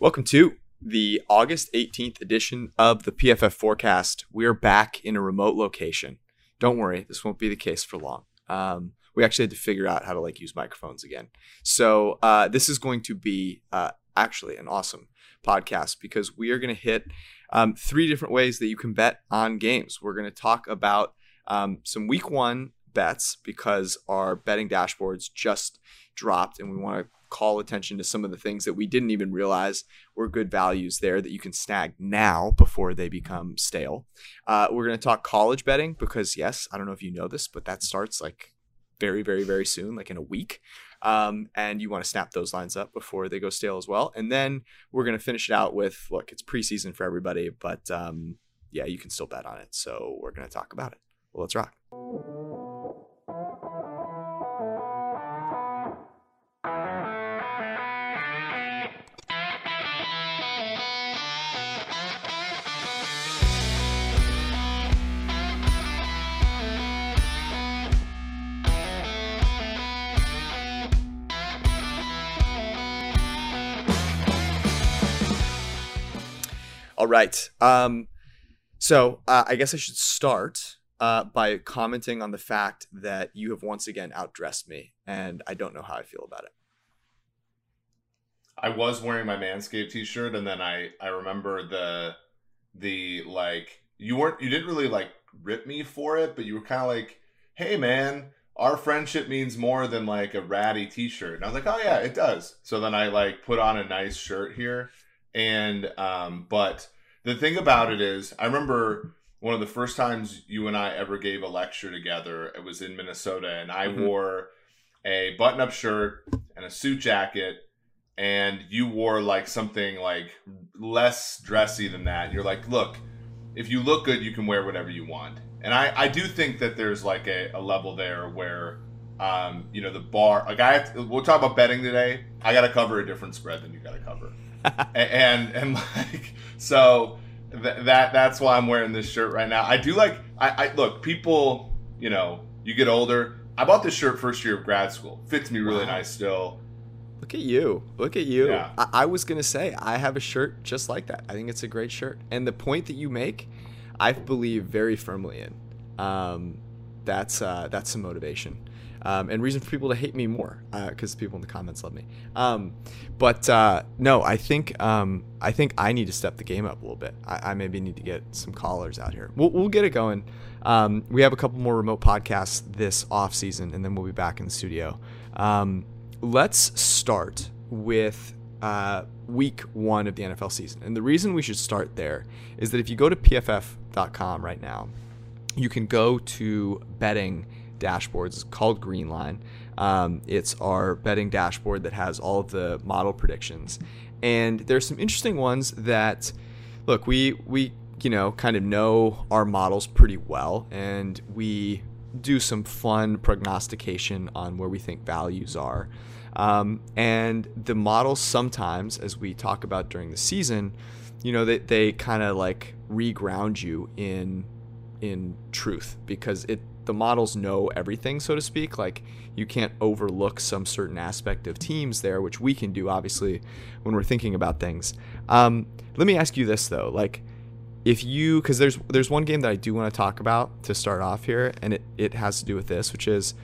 Welcome to the August 18th edition of the PFF Forecast. We're back in a remote location. Don't worry, this won't be the case for long. Um, we actually had to figure out how to like use microphones again. So uh, this is going to be uh, actually an awesome podcast because we are going to hit um, three different ways that you can bet on games. We're going to talk about um, some week one bets because our betting dashboards just dropped and we want to call attention to some of the things that we didn't even realize were good values there that you can snag now before they become stale. Uh, we're going to talk college betting because, yes, I don't know if you know this, but that starts like very, very, very soon, like in a week. Um, and you want to snap those lines up before they go stale as well. And then we're going to finish it out with look, it's preseason for everybody, but um, yeah, you can still bet on it. So we're going to talk about it. Well, let's rock. All right. Um, so uh, I guess I should start uh, by commenting on the fact that you have once again outdressed me, and I don't know how I feel about it. I was wearing my Manscaped T-shirt, and then I I remember the the like you weren't you didn't really like rip me for it, but you were kind of like, hey man, our friendship means more than like a ratty T-shirt, and I was like, oh yeah, it does. So then I like put on a nice shirt here, and um, but the thing about it is, I remember one of the first times you and I ever gave a lecture together. It was in Minnesota, and I Mhm. wore a button-up shirt and a suit jacket, and you wore like something like less dressy than that. You're like, look, if you look good, you can wear whatever you want. And I, I do think that there's like a, a level there where, um, you know, the bar. Like I, have to, we'll talk about betting today. I got to cover a different spread than you got to cover, and and like so th- that that's why I'm wearing this shirt right now. I do like I, I look people. You know, you get older. I bought this shirt first year of grad school. Fits me really Wow. nice still. Look at you. Look at you. Yeah. I, I was going to say, I have a shirt just like that. I think it's a great shirt. And the point that you make, I believe very firmly in. Um, that's, uh, that's some motivation. Um, and reason for people to hate me more because people in the comments love me. Um, but uh, no, I think um, I think I need to step the game up a little bit. I, I maybe need to get some callers out here. We'll, we'll get it going. Um, we have a couple more remote podcasts this off season, and then we'll be back in the studio. Um, let's start with uh, week one of the NFL season. And the reason we should start there is that if you go to pff.com right now, you can go to betting dashboards it's called Greenline. Um, it's our betting dashboard that has all of the model predictions, and there's some interesting ones that look we we you know kind of know our models pretty well, and we do some fun prognostication on where we think values are. Um, and the models sometimes, as we talk about during the season, you know, they, they kind of like reground you in in truth because it the models know everything so to speak. Like you can't overlook some certain aspect of teams there which we can do obviously when we're thinking about things. Um, let me ask you this though. Like if you because there's there's one game that i do want to talk about to start off here and it, it has to do with this which is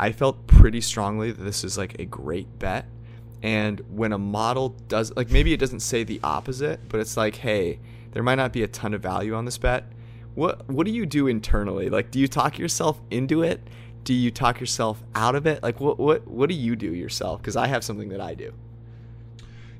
i felt pretty strongly that this is like a great bet. And when a model does, like maybe it doesn't say the opposite, but it's like, hey, there might not be a ton of value on this bet. What what do you do internally? Like, do you talk yourself into it? Do you talk yourself out of it? Like, what what what do you do yourself? Because I have something that I do.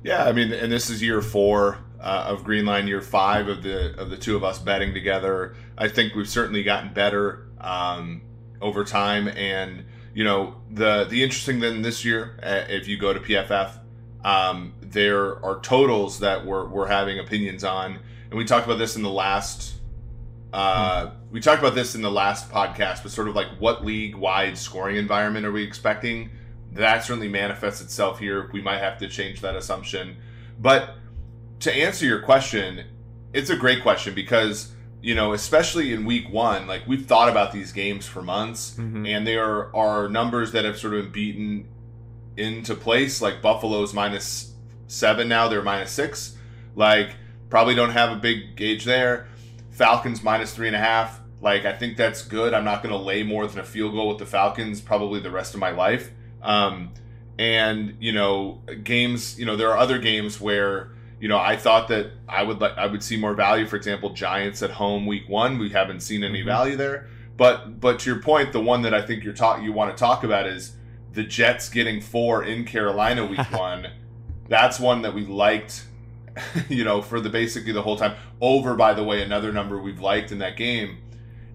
Yeah, I mean, and this is year four uh, of Greenline, year five of the of the two of us betting together. I think we've certainly gotten better um, over time, and you know the the interesting thing this year, uh, if you go to PFF, um, there are totals that we're we're having opinions on, and we talked about this in the last. Uh, we talked about this in the last podcast, but sort of like what league wide scoring environment are we expecting? that certainly manifests itself here. We might have to change that assumption. But to answer your question, it's a great question because, you know, especially in week one, like we've thought about these games for months mm-hmm. and there are numbers that have sort of been beaten into place, like Buffalo's minus seven now, they're minus six. Like, probably don't have a big gauge there. Falcons minus three and a half. Like, I think that's good. I'm not going to lay more than a field goal with the Falcons probably the rest of my life. Um, and you know, games. You know, there are other games where you know I thought that I would like I would see more value. For example, Giants at home week one. We haven't seen any mm-hmm. value there. But but to your point, the one that I think you're talk you want to talk about is the Jets getting four in Carolina week one. That's one that we liked, you know, for the basically the whole time. Over, by the way, another number we've liked in that game.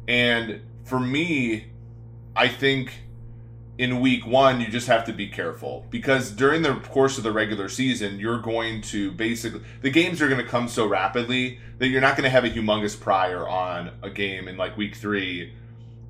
And for me, I think in week one, you just have to be careful because during the course of the regular season, you're going to basically, the games are going to come so rapidly that you're not going to have a humongous prior on a game in like week three.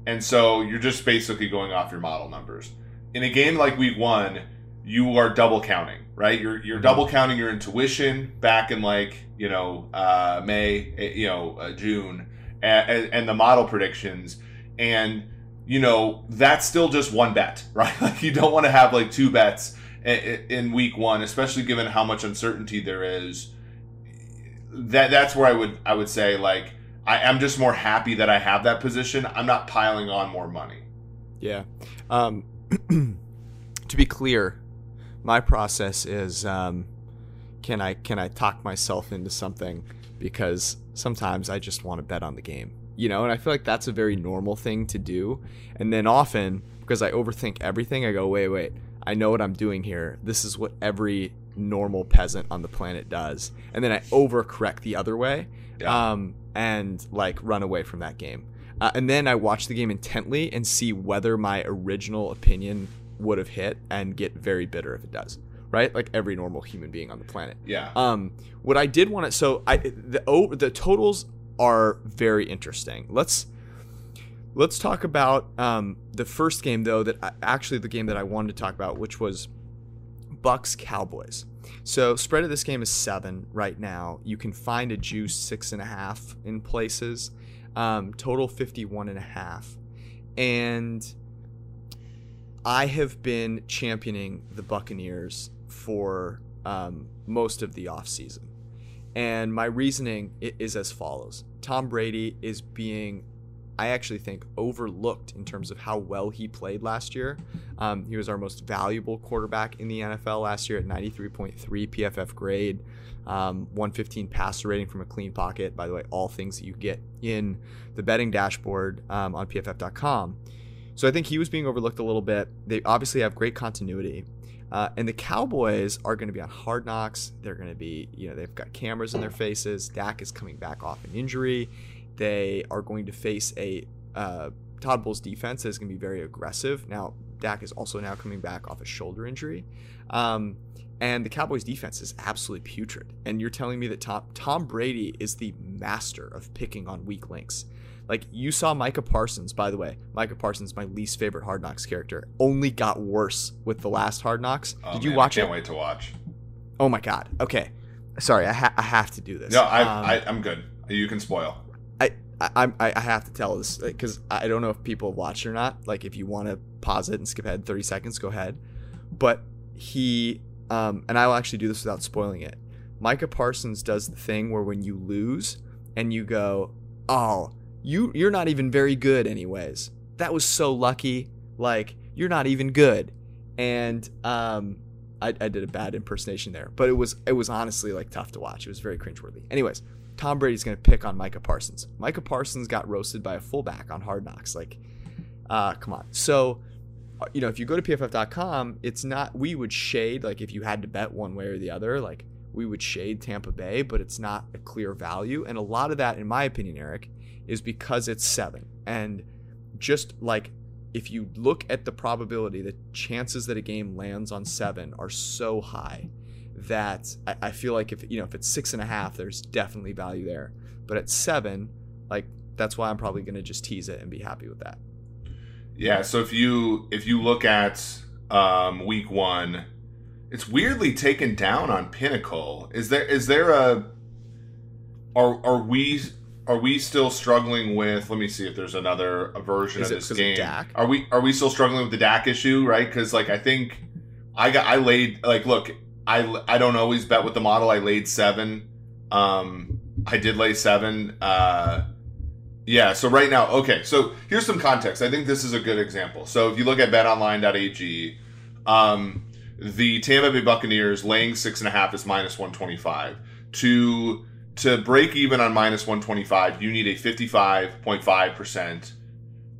And so you're just basically going off your model numbers. In a game like week one, you are double counting, right? You're, you're mm-hmm. double counting your intuition back in like, you know, uh, May, eh, you know, uh, June, and, and the model predictions. And, you know, that's still just one bet, right? Like you don't want to have like two bets in week one, especially given how much uncertainty there is. That that's where I would I would say like I am just more happy that I have that position. I'm not piling on more money. Yeah. Um, to be clear, my process is um, can I can I talk myself into something because sometimes I just want to bet on the game you know, and I feel like that's a very normal thing to do. And then often, because I overthink everything, I go, wait, wait, I know what I'm doing here. This is what every normal peasant on the planet does. And then I overcorrect the other way yeah. um, and like run away from that game. Uh, and then I watch the game intently and see whether my original opinion would have hit and get very bitter if it does right? Like every normal human being on the planet. Yeah. Um, what I did want to, so I the oh, the totals are very interesting. Let's let's talk about um, the first game though that I, actually the game that I wanted to talk about, which was Bucks Cowboys. So spread of this game is seven right now. You can find a juice six and a half in places. Um, total 51 and a half. And I have been championing the Buccaneers for um, most of the offseason. And my reasoning is as follows Tom Brady is being, I actually think, overlooked in terms of how well he played last year. Um, he was our most valuable quarterback in the NFL last year at 93.3 PFF grade, um, 115 passer rating from a clean pocket. By the way, all things that you get in the betting dashboard um, on PFF.com. So I think he was being overlooked a little bit. They obviously have great continuity. Uh, and the Cowboys are going to be on hard knocks. They're going to be, you know, they've got cameras in their faces. Dak is coming back off an injury. They are going to face a uh, Todd Bowles defense that is going to be very aggressive. Now, Dak is also now coming back off a shoulder injury. Um, and the Cowboys defense is absolutely putrid. And you're telling me that Tom, Tom Brady is the master of picking on weak links. Like you saw Micah Parsons, by the way. Micah Parsons, my least favorite Hard Knocks character, only got worse with the last Hard Knocks. Oh, Did you watch it? I can't it? wait to watch. Oh my god. Okay, sorry, I, ha- I have to do this. No, I, um, I I'm good. You can spoil. I I I have to tell this because I don't know if people have watched or not. Like, if you want to pause it and skip ahead 30 seconds, go ahead. But he um, and I will actually do this without spoiling it. Micah Parsons does the thing where when you lose and you go, oh you you're not even very good anyways. That was so lucky. Like you're not even good. And um I, I did a bad impersonation there, but it was it was honestly like tough to watch. It was very cringeworthy. Anyways, Tom Brady's gonna pick on Micah Parsons. Micah Parsons got roasted by a fullback on Hard Knocks. Like, uh, come on. So, uh, you know, if you go to PFF.com, it's not we would shade like if you had to bet one way or the other, like we would shade Tampa Bay, but it's not a clear value. And a lot of that, in my opinion, Eric, is because it's seven. And just like if you look at the probability, the chances that a game lands on seven are so high that I, I feel like if you know if it's six and a half, there's definitely value there. But at seven, like that's why I'm probably gonna just tease it and be happy with that. Yeah. So if you if you look at um, week one, it's weirdly taken down on Pinnacle. Is there is there a are are we are we still struggling with? Let me see if there's another version Is of this 'cause of game. Are we are we still struggling with the Dak issue? Right? Because like I think I got I laid like look I I don't always bet with the model. I laid seven. Um, I did lay seven. Uh, yeah. So right now, okay. So here's some context. I think this is a good example. So if you look at BetOnline.ag, um, the Tampa Bay Buccaneers laying six and a half is minus one twenty five. To to break even on minus one twenty five, you need a fifty five point five percent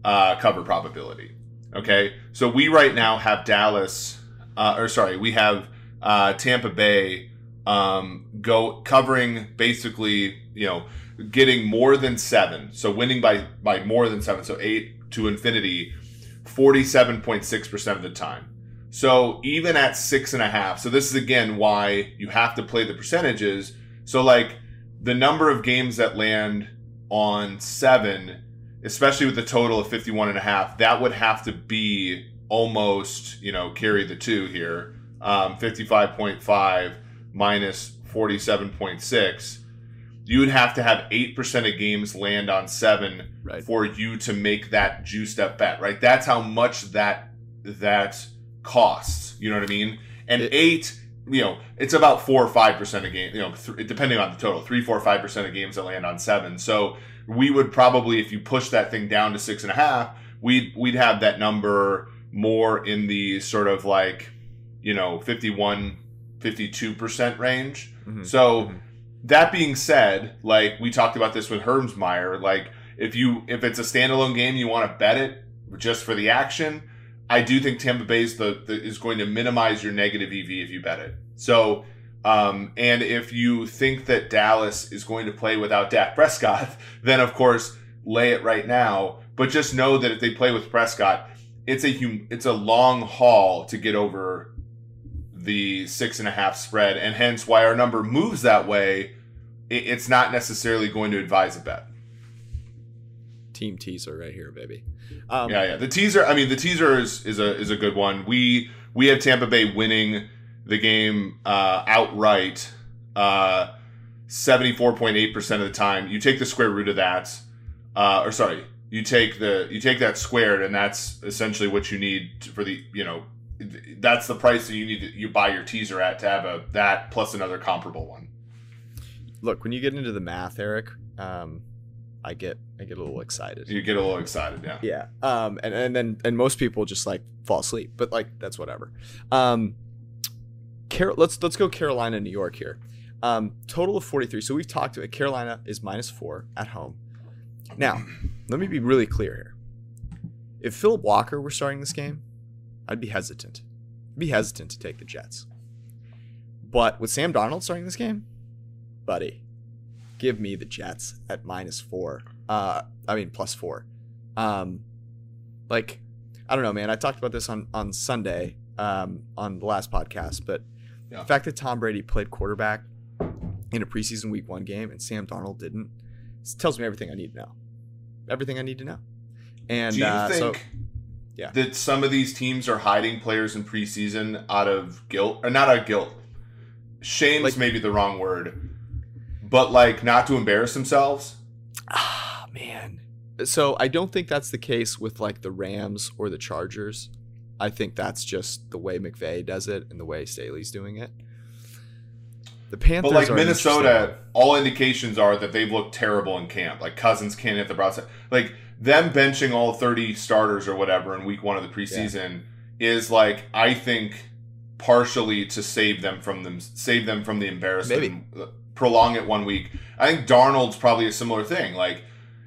uh, cover probability. Okay, so we right now have Dallas, uh, or sorry, we have uh, Tampa Bay um, go covering basically, you know, getting more than seven, so winning by by more than seven, so eight to infinity, forty seven point six percent of the time. So even at six and a half, so this is again why you have to play the percentages. So like the number of games that land on seven especially with the total of 51 and a half, that would have to be almost, you know, carry the two here. Um, 55.5 minus 47.6. You would have to have 8% of games land on seven Right. for you to make that juiced up bet, right? That's how much that, that costs. You know what I mean? And It- eight, you know, it's about four or 5% of game, you know, th- depending on the total, three, four, five percent of games that land on seven. So, we would probably if you push that thing down to six and a half we'd we'd have that number more in the sort of like you know 51 52% range Mhm. so Mhm. that being said like we talked about this with hermsmeyer like if you if it's a standalone game you want to bet it just for the action i do think tampa bay's the, the is going to minimize your negative ev if you bet it so um, and if you think that Dallas is going to play without Dak Prescott, then of course lay it right now. But just know that if they play with Prescott, it's a hum- it's a long haul to get over the six and a half spread, and hence why our number moves that way. It, it's not necessarily going to advise a bet. Team teaser right here, baby. Um, yeah, yeah. The teaser. I mean, the teaser is is a is a good one. We we have Tampa Bay winning the game uh, outright. Uh, 74.8% of the time you take the square root of that uh, or sorry you take the you take that squared and that's essentially what you need for the you know that's the price that you need to you buy your teaser at to have a that plus another comparable one Look, when you get into the math, Eric, um, I get I get a little excited. you get a little excited yeah Yeah. Um, and, and then and most people just like fall asleep, but like that's whatever. Um, Car- let's let's go Carolina, New York here. Um, total of 43. So we've talked to it. Carolina is minus four at home. Now, let me be really clear here. If Philip Walker were starting this game, I'd be hesitant. I'd be hesitant to take the Jets. But with Sam Darnold starting this game, buddy, give me the Jets at minus four. Uh, I mean plus four. Um, like I don't know, man. I talked about this on on Sunday um, on the last podcast, but Yeah. the fact that Tom Brady played quarterback in a preseason Week One game and Sam Darnold didn't tells me everything I need to know. Everything I need to know. And do you uh, think so yeah. that some of these teams are hiding players in preseason out of guilt or not out of guilt shame's Like- maybe the wrong word but like not to embarrass themselves Ah, man. So I don't think that's the case with like the Rams or the Chargers. I think that's just the way McVay does it and the way Staley's doing it. The Panthers but like minnesota all indications are that they've looked terrible in camp like cousins can't hit the broadside like them benching all 30 starters or whatever in week one of the preseason is like i think partially to save them from them save them from the embarrassment. Maybe. Prolong it one week. I think Darnold's probably a similar thing. Like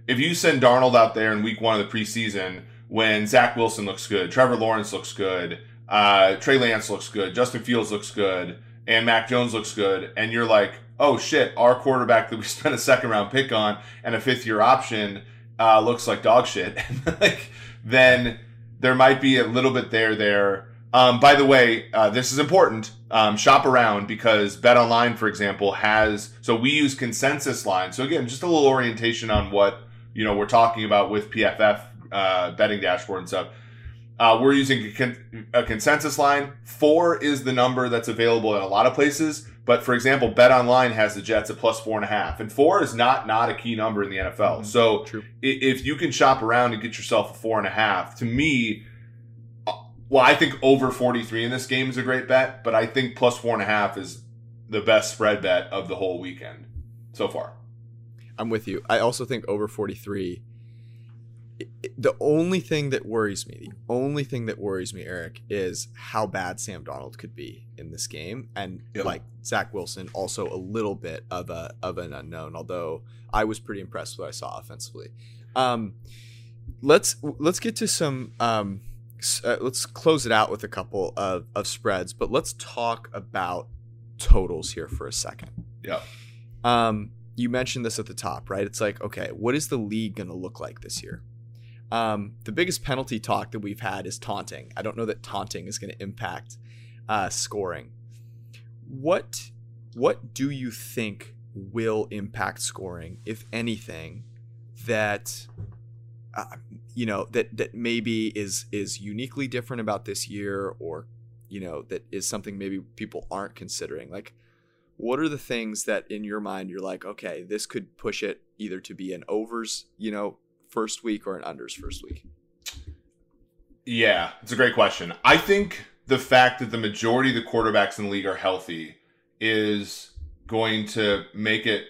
if you send Darnold out there in week one of the preseason when Zach Wilson looks good, Trevor Lawrence looks good, uh, Trey Lance looks good, Justin Fields looks good, and Mac Jones looks good, and you're like, oh shit, our quarterback that we spent a second round pick on and a fifth year option uh, looks like dog shit. like then there might be a little bit there there um, by the way, uh, this is important. Um, shop around because Bet Online, for example, has so we use consensus line. So again, just a little orientation on what you know we're talking about with PFF uh, betting dashboard and stuff. Uh, we're using a, con- a, consensus line. Four is the number that's available in a lot of places, but for example, Bet Online has the Jets at plus four and a half, and four is not not a key number in the NFL. Mm-hmm. So True. if you can shop around and get yourself a four and a half, to me well, I think over 43 in this game is a great bet, but I think plus four and a half is the best spread bet of the whole weekend so far. I'm with you. I also think over 43. The only thing that worries me, the only thing that worries me, Eric, is how bad Sam Darnold could be in this game, and yep. like Zach Wilson, also a little bit of a of an unknown. Although I was pretty impressed with what I saw offensively. Um, let's let's get to some um, uh, let's close it out with a couple of, of spreads, but let's talk about totals here for a second. Yeah. Um, you mentioned this at the top, right? It's like, okay, what is the league going to look like this year? Um, the biggest penalty talk that we've had is taunting. I don't know that taunting is going to impact uh, scoring. What what do you think will impact scoring, if anything? That uh, you know that that maybe is is uniquely different about this year or you know that is something maybe people aren't considering. Like what are the things that in your mind you're like okay this could push it either to be an overs you know first week or an unders first week? Yeah it's a great question. I think the fact that the majority of the quarterbacks in the league are healthy is going to make it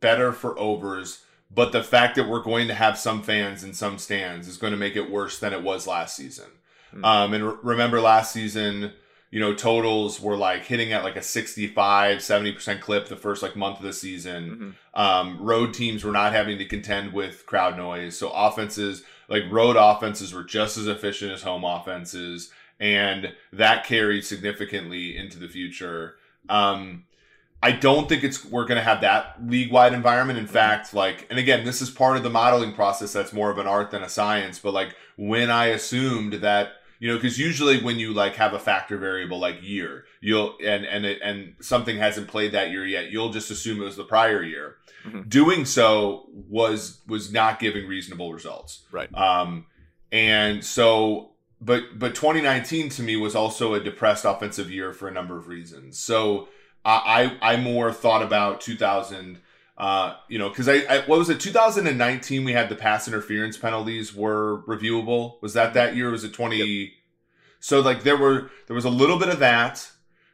better for overs but the fact that we're going to have some fans in some stands is going to make it worse than it was last season. Mm-hmm. Um, and re- remember last season, you know, totals were like hitting at like a 65, 70% clip the first like month of the season. Mm-hmm. Um, road teams were not having to contend with crowd noise. So offenses, like road offenses, were just as efficient as home offenses. And that carried significantly into the future. Um, I don't think it's we're going to have that league wide environment. In fact, like, and again, this is part of the modeling process. That's more of an art than a science. But like, when I assumed that, you know, because usually when you like have a factor variable like year, you'll and and it, and something hasn't played that year yet, you'll just assume it was the prior year. Mm-hmm. Doing so was was not giving reasonable results. Right. Um, and so but but 2019 to me was also a depressed offensive year for a number of reasons. So I I, more thought about 2000. Uh, you know, because I, I, what was it? 2019, we had the pass interference penalties were reviewable. Was that that year? was it 20? Yep. So like there were there was a little bit of that.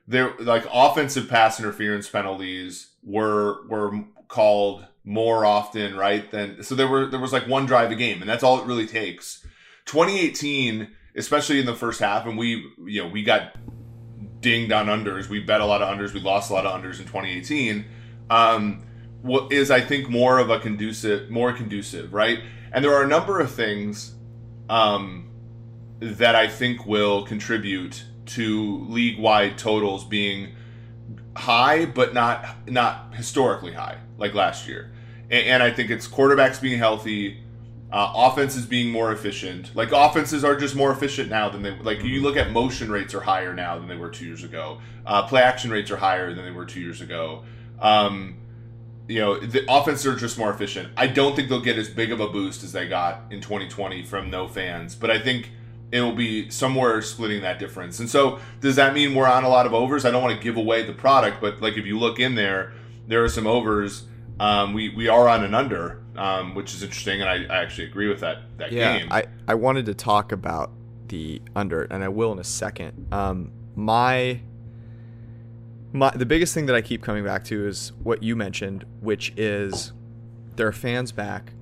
There like offensive pass interference penalties were were called more often, right? Than so there were there was like one drive a game, and that's all it really takes. 2018, especially in the first half, and we you know we got dinged on unders. We bet a lot of unders. We lost a lot of unders in 2018. Um, what is I think more of a conducive, more conducive, right? And there are a number of things um, that I think will contribute to league-wide totals being high, but not not historically high like last year. And, and I think it's quarterbacks being healthy, uh, offenses being more efficient. Like offenses are just more efficient now than they like. You mm-hmm. look at motion rates are higher now than they were two years ago. Uh, play action rates are higher than they were two years ago. Um, you know, the offenses are just more efficient. I don't think they'll get as big of a boost as they got in 2020 from no fans, but I think it will be somewhere splitting that difference. And so, does that mean we're on a lot of overs? I don't want to give away the product, but like if you look in there, there are some overs. Um, we we are on an under um, which is interesting, and I, I, actually agree with that that yeah, game. I, I wanted to talk about the under, and I will in a second. Um, my my the biggest thing that I keep coming back to is what you mentioned, which is there are fans back,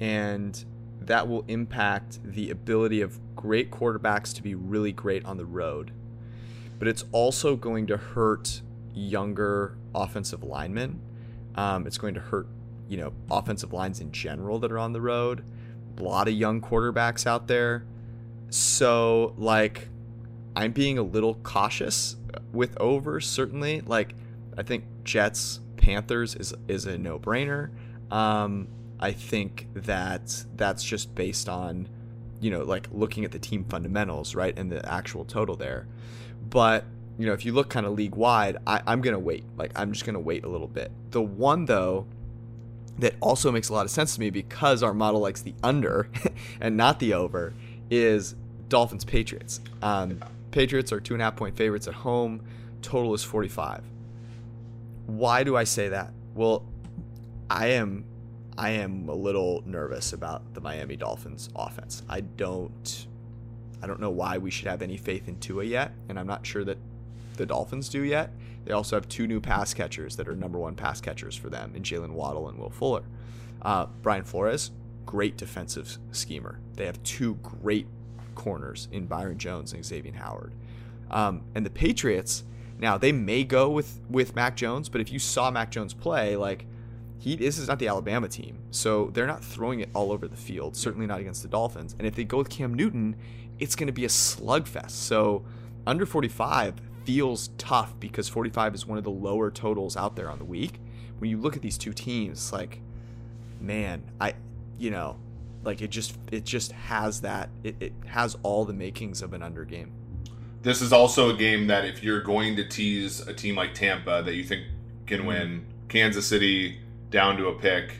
and that will impact the ability of great quarterbacks to be really great on the road. but it's also going to hurt younger offensive linemen. Um, it's going to hurt, you know, offensive lines in general that are on the road. A lot of young quarterbacks out there. So, like, I'm being a little cautious with over, certainly. Like, I think Jets, Panthers is, is a no brainer. Um, I think that that's just based on, you know, like looking at the team fundamentals, right? And the actual total there. But, you know, if you look kind of league wide, I'm going to wait. Like, I'm just going to wait a little bit. The one, though, that also makes a lot of sense to me because our model likes the under and not the over is Dolphins Patriots. Um, Patriots are two and a half point favorites at home. Total is 45. Why do I say that? Well, I am I am a little nervous about the Miami Dolphins offense. I don't I don't know why we should have any faith in Tua yet, and I'm not sure that the Dolphins do yet. They also have two new pass catchers that are number one pass catchers for them in Jaylen Waddle and Will Fuller. Uh, Brian Flores, great defensive schemer. They have two great corners in Byron Jones and Xavier Howard. Um, and the Patriots, now they may go with with Mac Jones, but if you saw Mac Jones play, like he this is not the Alabama team, so they're not throwing it all over the field. Certainly not against the Dolphins. And if they go with Cam Newton, it's going to be a slugfest. So under 45 feels tough because 45 is one of the lower totals out there on the week. When you look at these two teams, like man, I you know, like it just it just has that it, it has all the makings of an under game. This is also a game that if you're going to tease a team like Tampa that you think can Mm-hmm. win, Kansas City down to a pick,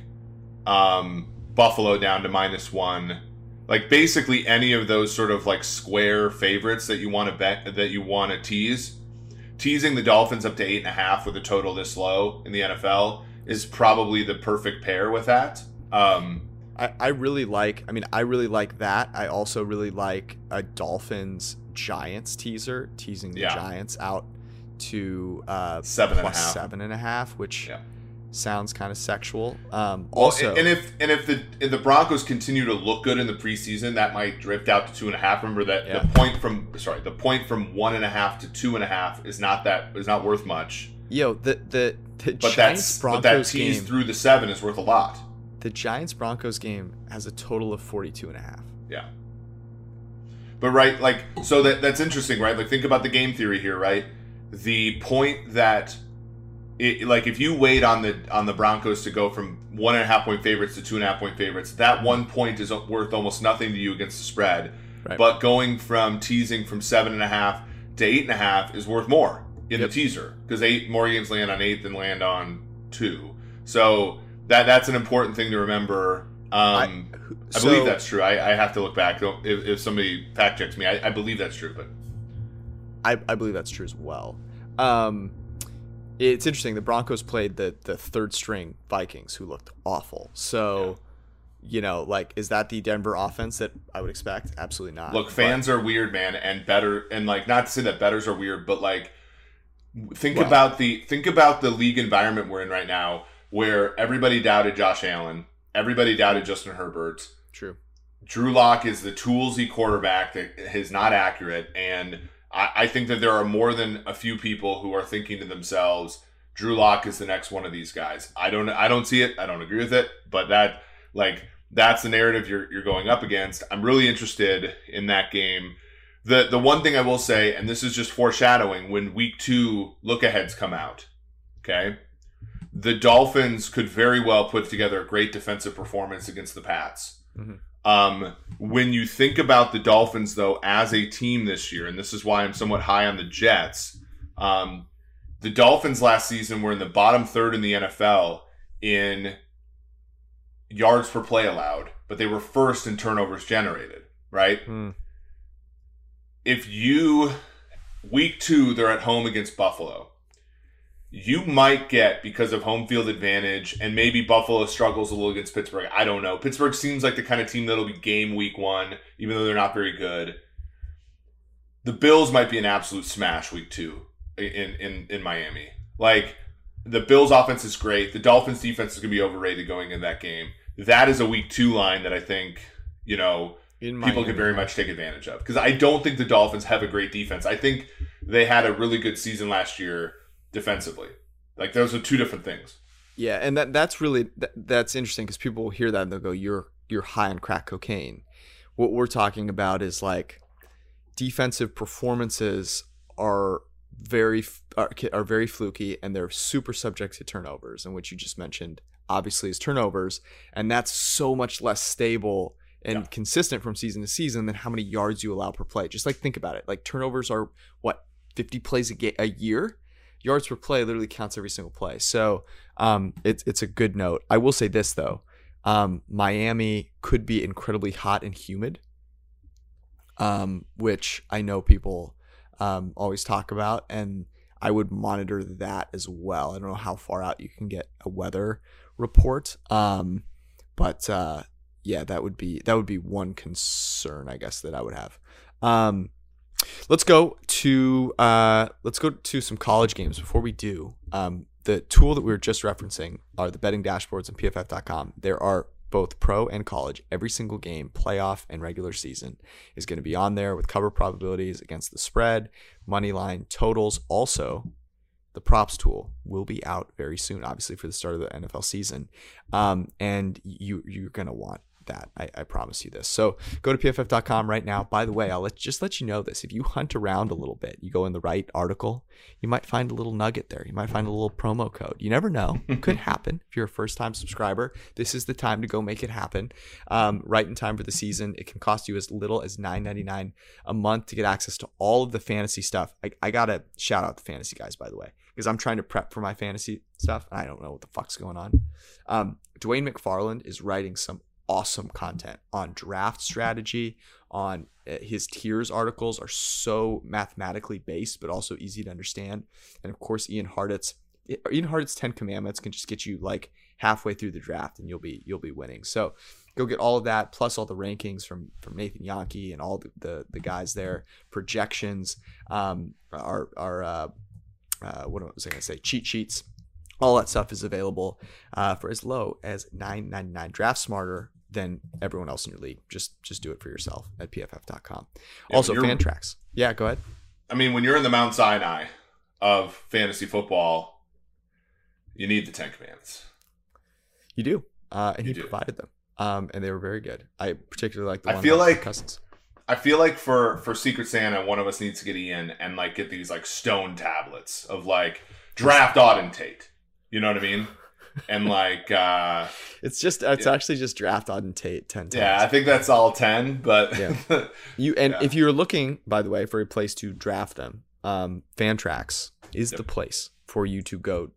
um, Buffalo down to minus one, like basically any of those sort of like square favorites that you want to bet that you want to tease, teasing the Dolphins up to eight and a half with a total this low in the NFL is probably the perfect pair with that. Um, I, I really like I mean I really like that. I also really like a Dolphins Giants teaser, teasing the Yeah. Giants out to uh Seven and a half. seven and a half, which Yeah. Sounds kind of sexual. Um Well, also and if and if the if the Broncos continue to look good in the preseason, that might drift out to two and a half. Remember that Yeah. the point from sorry, the point from one and a half to two and a half is not that is not worth much. yo, the the the But Giants that's but that Broncos tease game through the seven is worth a lot. the Giants Broncos game has a total of 42 and a half. Yeah. But right, like so that that's interesting, right? Like think about the game theory here, right? The point that it, like if you wait on the on the Broncos to go from one and a half point favorites to two and a half point favorites, that one point is worth almost nothing to you against the spread. Right. But going from teasing from seven and a half to eight and a half is worth more in Yep. the teaser because eight more games land on eight than land on two. So that that's an important thing to remember. Um, I, so- believe that's true. I, I have to look back if, if somebody fact checks me. I, I believe that's true, but I, I believe that's true as well. Um, it's interesting. The Broncos played the the third string Vikings, who looked awful. So, you know, like, is that the Denver offense that I would expect? Absolutely not. look, But- fans are weird, man, and better and like not to say that betters are weird, but like think Well- about the think about the league environment we're in right now, where everybody doubted Josh Allen, everybody doubted Justin Herbert. true. Drew Lock is the toolsy quarterback that is not accurate, and I, I think that there are more than a few people who are thinking to themselves, Drew Lock is the next one of these guys. I don't I don't see it. I don't agree with it, but that like that's the narrative you're you're going up against. I'm really interested in that game. The the one thing I will say, and this is just foreshadowing, when week two look aheads come out, okay? The Dolphins could very well put together a great defensive performance against the Pats. Mhm. Um, when you think about the Dolphins, though, as a team this year, and this is why I'm somewhat high on the Jets, um, the Dolphins last season were in the bottom third in the NFL in yards per play allowed, but they were first in turnovers generated, right? Hmm. If you, week two, they're at home against Buffalo. You might get because of home field advantage, and maybe Buffalo struggles a little against Pittsburgh. I don't know. Pittsburgh seems like the kind of team that'll be game week one, even though they're not very good. The Bills might be an absolute smash week two in in in Miami. Like the Bills offense is great. The Dolphins defense is going to be overrated going in that game. That is a week two line that I think you know people can very much take advantage of because I don't think the Dolphins have a great defense. I think they had a really good season last year defensively. Like those are two different things. Yeah, and that that's really that, that's interesting because people will hear that and they'll go, "You're you're high on crack cocaine." What we're talking about is like defensive performances are very are, are very fluky and they're super subject to turnovers, and what you just mentioned obviously is turnovers, and that's so much less stable and yeah. consistent from season to season than how many yards you allow per play. Just like think about it, like turnovers are what 50 plays a, ga- a year yards per play literally counts every single play. So um, it's it's a good note. I will say this though, um, Miami could be incredibly hot and humid, um, which I know people um, always talk about, and I would monitor that as well. I don't know how far out you can get a weather report, um, but uh, yeah, that would be that would be one concern I guess that I would have. Um, Let's go to uh, let's go to some college games. Before we do, um, the tool that we were just referencing are the betting dashboards and PFF.com. There are both pro and college. Every single game, playoff and regular season, is going to be on there with cover probabilities against the spread, money line, totals. Also, the props tool will be out very soon, obviously for the start of the NFL season, um, and you you're going to want that. I, I, promise you this. So go to pff.com right now. By the way, I'll let, just let you know this. If you hunt around a little bit, you go in the right article, you might find a little nugget there. You might find a little promo code. You never know. It could happen. If you're a first time subscriber, this is the time to go make it happen. Um, right in time for the season. It can cost you as little as $9.99 a month to get access to all of the fantasy stuff. I, I got to shout out the fantasy guys, by the way, because I'm trying to prep for my fantasy stuff. And I don't know what the fuck's going on. Um, Dwain McFarland is writing some awesome content on draft strategy, on uh, his tiers articles are so mathematically based, but also easy to understand. And of course, Ian Hartitz, Ian Hartitz 10 commandments can just get you like halfway through the draft and you'll be, you'll be winning. So go get all of that plus all the rankings from, from Nathan Jahnke and all the, the, the guys there, projections, um, our, our, uh, uh, what was I going to say? Cheat sheets. All that stuff is available uh, for as low as nine ninety nine. Draft smarter, than everyone else in your league. Just just do it for yourself at pff.com. Yeah, also, Fantrax. Yeah, go ahead. I mean, when you're in the Mount Sinai of fantasy football, you need the Ten Commandments. You do, uh, and you he do. provided them, um, and they were very good. I particularly like the. I feel like Cousins. I feel like for for Secret Santa, one of us needs to get Ian and like get these like stone tablets of like draft Auden Tate. You know what I mean? And like uh it's just it's yeah. actually just draft Auden Tate 10 times. Yeah, I think that's all 10, but yeah. You and yeah. if you're looking by the way for a place to draft them, um Fantrax is yep. the place for you to go.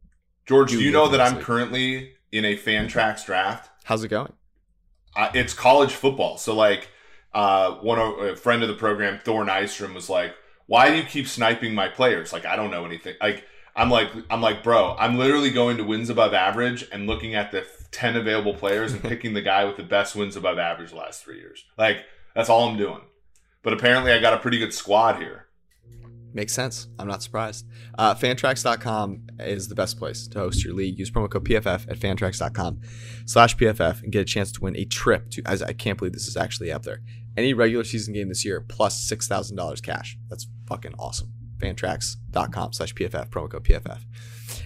George, do, do you know that I'm currently in a Fantrax draft? How's it going? Uh, it's college football. So like uh one of, a friend of the program Thor Nystrom was like, "Why do you keep sniping my players?" Like I don't know anything. Like I'm like, I'm like, bro, I'm literally going to wins above average and looking at the 10 available players and picking the guy with the best wins above average the last three years. Like, that's all I'm doing. But apparently, I got a pretty good squad here. Makes sense. I'm not surprised. Uh, fantrax.com is the best place to host your league. Use promo code PFF at fantrax.com slash PFF and get a chance to win a trip to, as I can't believe this is actually up there, any regular season game this year plus $6,000 cash. That's fucking awesome fantrax.com slash PFF, promo code PFF.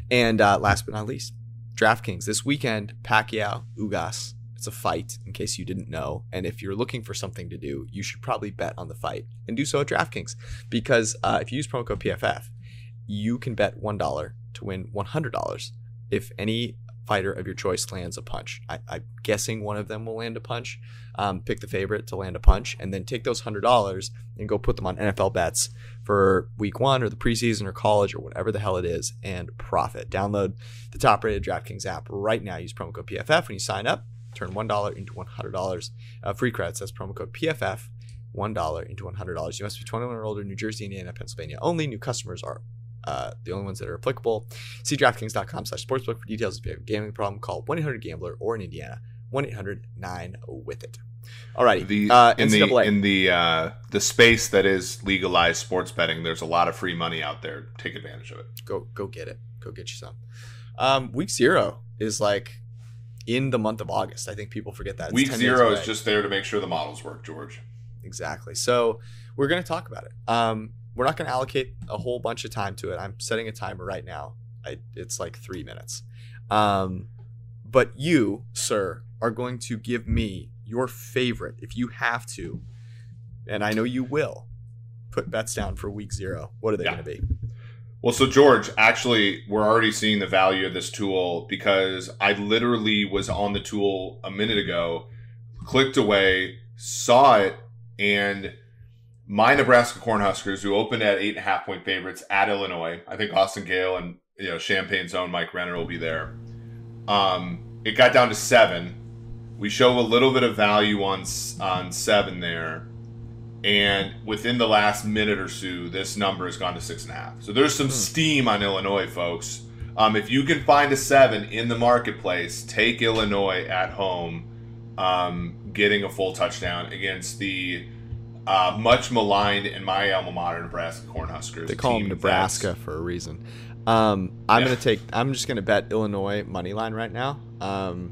And uh, last but not least, DraftKings. This weekend, Pacquiao, Ugas. It's a fight, in case you didn't know. And if you're looking for something to do, you should probably bet on the fight and do so at DraftKings. Because uh, if you use promo code PFF, you can bet $1 to win $100 if any fighter of your choice lands a punch. I, am guessing one of them will land a punch. Um, pick the favorite to land a punch, and then take those hundred dollars and go put them on NFL bets for Week One or the preseason or college or whatever the hell it is, and profit. Download the top-rated DraftKings app right now. Use promo code PFF when you sign up. Turn one dollar into one hundred dollars uh, free credits. That's promo code PFF. One dollar into one hundred dollars. You must be twenty-one or older. New Jersey, Indiana, Pennsylvania only. New customers are uh, the only ones that are applicable. See DraftKings.com slash sportsbook for details. If you have a gambling problem, call 1-800-GAMBLER or in Indiana, 1-800-9-WITH-IT. All right. The, uh, in the in the uh, the space that is legalized sports betting, there's a lot of free money out there. Take advantage of it. Go go get it. Go get you some. Um, week zero is like in the month of August. I think people forget that. It's week zero is just there to make sure the models work, George. Exactly. So we're going to talk about it. Um, we're not going to allocate a whole bunch of time to it. I'm setting a timer right now. I, it's like three minutes. Um, but you, sir, are going to give me your favorite, if you have to, and I know you will, put bets down for week zero. What are they Yeah. going to be? Well, so George, actually, we're already seeing the value of this tool because I literally was on the tool a minute ago, clicked away, saw it, and my Nebraska Cornhuskers, who opened at eight and a half point favorites at Illinois, I think Austin Gayle and you know Champaign's own Mike Renner will be there. Um, it got down to seven. We show a little bit of value on on seven there and within the last minute or so, this number has gone to six and a half. So there's some steam on Illinois, folks. Um, if you can find a seven in the marketplace, take Illinois at home, um, getting a full touchdown against the uh, much maligned in my alma mater, Nebraska Cornhuskers. They call them Nebraska for a reason. Um, I'm Yeah. gonna take. I'm just gonna bet Illinois money line right now. Um,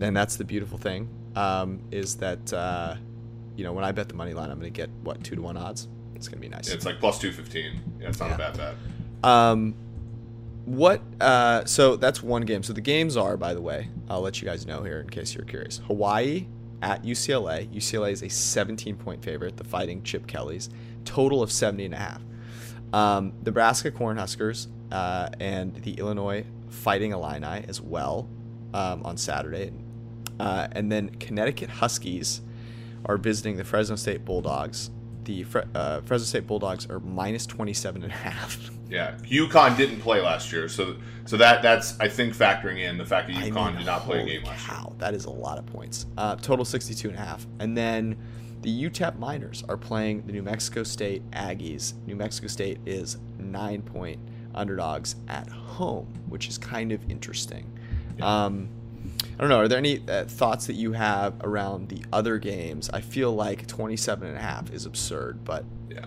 and that's the beautiful thing um, is that uh, you know when I bet the money line, I'm gonna get what two to one odds. It's gonna be nice. It's like plus two fifteen. Yeah, it's not Yeah. a bad bet. Um, what? Uh, so that's one game. So the games are, by the way, I'll let you guys know here in case you're curious. Hawaii at UCLA. UCLA is a 17 point favorite. The Fighting Chip Kellys. Total of 70 and a half. Um, Nebraska Cornhuskers uh, and the Illinois Fighting Illini as well um, on Saturday. Uh, and then Connecticut Huskies are visiting the Fresno State Bulldogs. The Fre- uh, Fresno State Bulldogs are minus 27 and a half. Yeah, UConn didn't play last year, so so that that's I think factoring in the fact that I UConn mean, did not play a game last year. That is a lot of points. Uh, total 62 and a half. And then the UTEP Miners are playing the New Mexico State Aggies. New Mexico State is nine point underdogs at home, which is kind of interesting. Um, I don't know. Are there any uh, thoughts that you have around the other games? I feel like 27 and a half is absurd, but Yeah.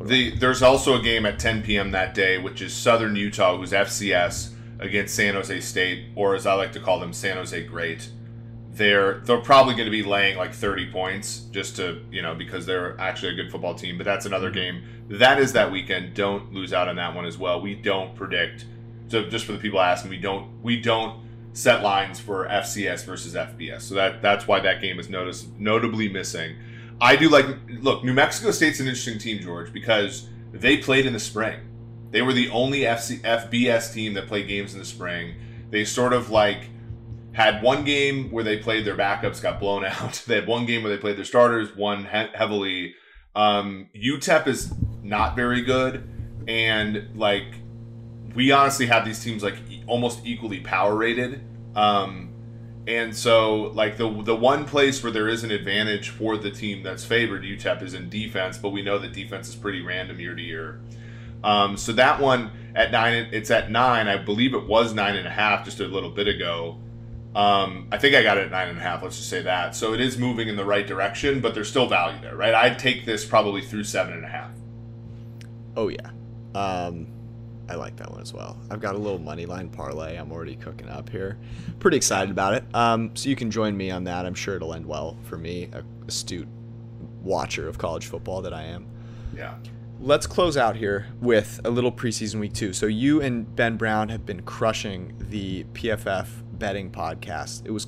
The, there's also a game at 10 p.m. that day, which is Southern Utah, who's FCS, against San Jose State, or as I like to call them, San Jose Great. They're they're probably going to be laying like 30 points just to you know because they're actually a good football team. But that's another game that is that weekend. Don't lose out on that one as well. We don't predict. So just for the people asking, we don't we don't set lines for FCS versus FBS. So that that's why that game is notice notably missing. I do like look, New Mexico State's an interesting team, George, because they played in the spring. They were the only FC, FBS team that played games in the spring. They sort of like had one game where they played their backups, got blown out. They had one game where they played their starters, won he- heavily. Um, UTEP is not very good, and like we honestly have these teams like almost equally power rated. Um, and so, like the the one place where there is an advantage for the team that's favored, UTEP, is in defense. But we know that defense is pretty random year to year. Um, so that one at nine, it's at nine. I believe it was nine and a half just a little bit ago. Um, I think I got it at nine and a half. Let's just say that. So it is moving in the right direction, but there's still value there, right? I'd take this probably through seven and a half. Oh yeah, um, I like that one as well. I've got a little money line parlay. I'm already cooking up here. Pretty excited about it. Um, so you can join me on that. I'm sure it'll end well for me, a astute watcher of college football that I am. Yeah. Let's close out here with a little preseason week two. So you and Ben Brown have been crushing the PFF betting podcast. It was,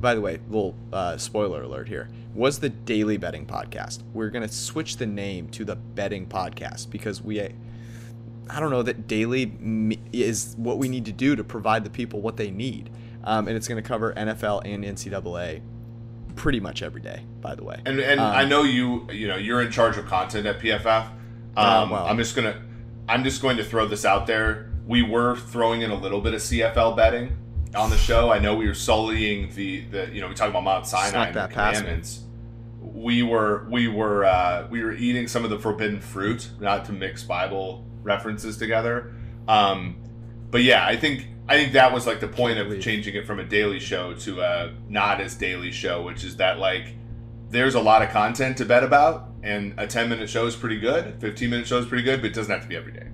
by the way, little uh, spoiler alert here. Was the daily betting podcast? We're gonna switch the name to the betting podcast because we, I don't know that daily is what we need to do to provide the people what they need, um, and it's gonna cover NFL and NCAA pretty much every day. By the way, And and Um, I know you you know you're in charge of content at PFF. Uh, Um, well. I'm just gonna I'm just going to throw this out there. We were throwing in a little bit of CFL betting on the show. I know we were sullying the the you know we talked about Mount Sinai and the commandments. We were we were uh, we were eating some of the forbidden fruit, not to mix Bible references together. Um, but yeah, I think I think that was like the point of changing it from a daily show to a not as daily show, which is that like there's a lot of content to bet about, and a 10 minute show is pretty good, 15 minute show is pretty good, but it doesn't have to be every day.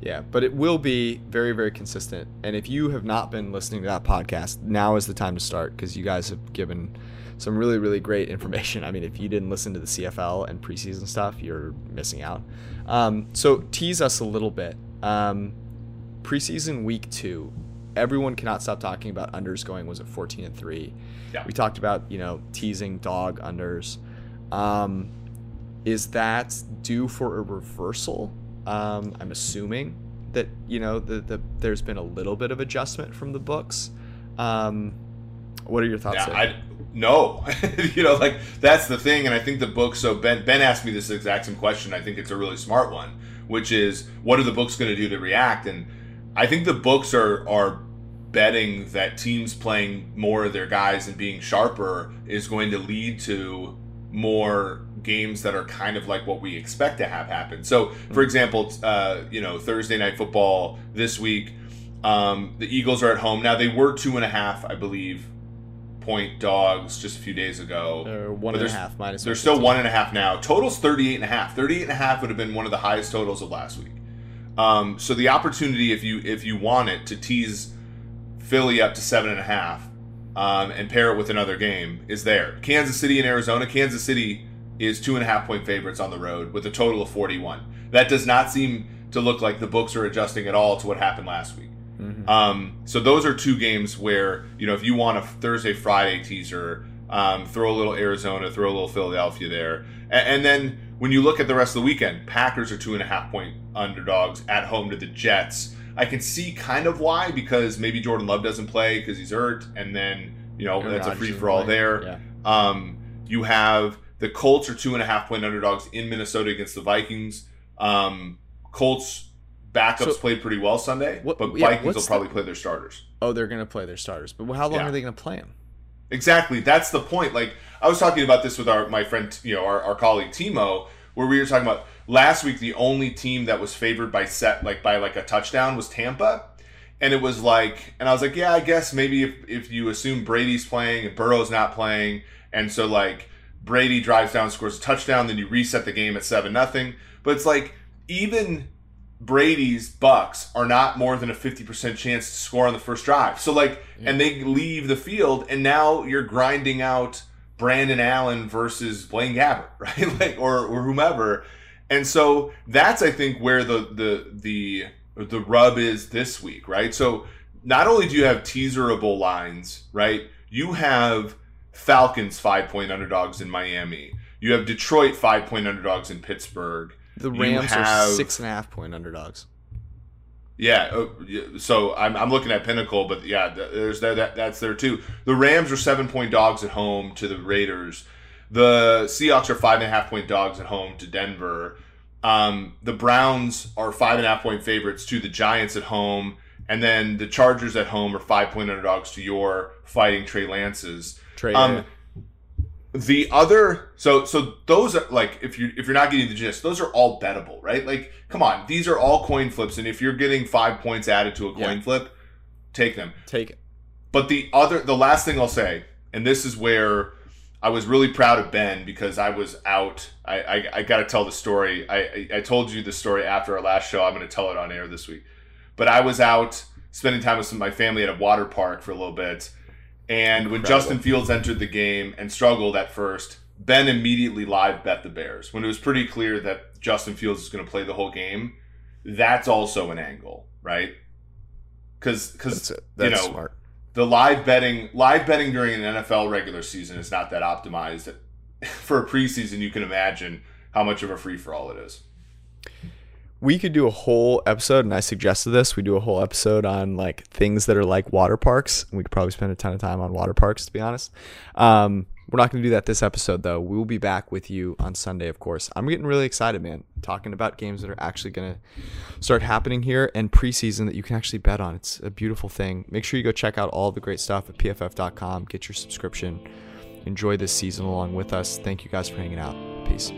Yeah, but it will be very, very consistent. And if you have not been listening to that podcast, now is the time to start because you guys have given some really really great information. I mean, if you didn't listen to the CFL and preseason stuff, you're missing out. Um, so tease us a little bit. Um, preseason week two, everyone cannot stop talking about unders going was it 14 and three. Yeah. We talked about you know teasing dog unders. Um, is that due for a reversal? Um, I'm assuming that you know the, the there's been a little bit of adjustment from the books. Um, what are your thoughts? Yeah. I no, you know, like that's the thing, and I think the book. So Ben Ben asked me this exact same question. I think it's a really smart one, which is what are the books going to do to react? And I think the books are are betting that teams playing more of their guys and being sharper is going to lead to more games that are kind of like what we expect to have happen. So, for example, uh, you know, Thursday night football this week, um, the Eagles are at home. Now they were two and a half, I believe, point dogs just a few days ago. They're one and a half minus. They're still one and a half now. Total's 38 and a half. 38 and a half would have been one of the highest totals of last week. Um, so the opportunity, if you if you want it, to tease Philly up to seven and a half um, and pair it with another game is there. Kansas City and Arizona. Kansas City is two and a half point favorites on the road with a total of 41. That does not seem to look like the books are adjusting at all to what happened last week. Um, so those are two games where you know if you want a Thursday Friday teaser, um, throw a little Arizona, throw a little Philadelphia there, and, and then when you look at the rest of the weekend, Packers are two and a half point underdogs at home to the Jets. I can see kind of why because maybe Jordan Love doesn't play because he's hurt, and then you know Aaron that's a free for all there. Yeah. Um, you have the Colts are two and a half point underdogs in Minnesota against the Vikings. Um, Colts backups So- played pretty well Sunday, What- but yeah, Vikings will probably the- play their starters. Oh, they're gonna play their starters, but how long Yeah. are they gonna play them? Exactly, that's the point. Like I was talking about this with our my friend, you know, our, our colleague Timo, where we were talking about last week. The only team that was favored by set like by like a touchdown was Tampa, and it was like, and I was like, yeah, I guess maybe if if you assume Brady's playing and Burrow's not playing, and so like Brady drives down, scores a touchdown, then you reset the game at seven nothing. But it's like even Brady's Bucks are not more than a 50% chance to score on the first drive. So like and they leave the field and now you're grinding out Brandon Allen versus Blaine Gabbert, right? like or or whomever. And so that's I think where the the the the rub is this week, right? So not only do you have teaserable lines, right? You have Falcons five point underdogs in Miami. You have Detroit five point underdogs in Pittsburgh. The Rams are six and a half point underdogs. Yeah, uh, so I'm, I'm looking at Pinnacle, but yeah, there's that, that that's there too. The Rams are seven point dogs at home to the Raiders. The Seahawks are five and a half point dogs at home to Denver. Um, the Browns are five and a half point favorites to the Giants at home, and then the Chargers at home are five point underdogs to your Fighting Trey Lances. Trey, Um, the other so so those are like if you if you're not getting the gist those are all bettable right? Like come on these are all coin flips and if you're getting five points added to a coin Yeah. flip take them. Take it. but the other the last thing i'll say and this is where i was really proud of ben because i was out. I i, I gotta tell the story. I, I i told you the story after our last show. I'm gonna tell it on air this week. But i was out spending time with some of my family at a water park for a little bit and when Incredible. Justin Fields entered the game and struggled at first, Ben immediately live bet the Bears. When it was pretty clear that Justin Fields is going to play the whole game, that's also an angle, right? Because because you know smart. the live betting live betting during an NFL regular season is not that optimized. For a preseason, you can imagine how much of a free for all it is. We could do a whole episode, and I suggested this. We do a whole episode on like things that are like water parks. We could probably spend a ton of time on water parks, to be honest. Um, we're not going to do that this episode, though. We will be back with you on Sunday, of course. I'm getting really excited, man. Talking about games that are actually going to start happening here and preseason that you can actually bet on. It's a beautiful thing. Make sure you go check out all the great stuff at pff.com. Get your subscription. Enjoy this season along with us. Thank you guys for hanging out. Peace.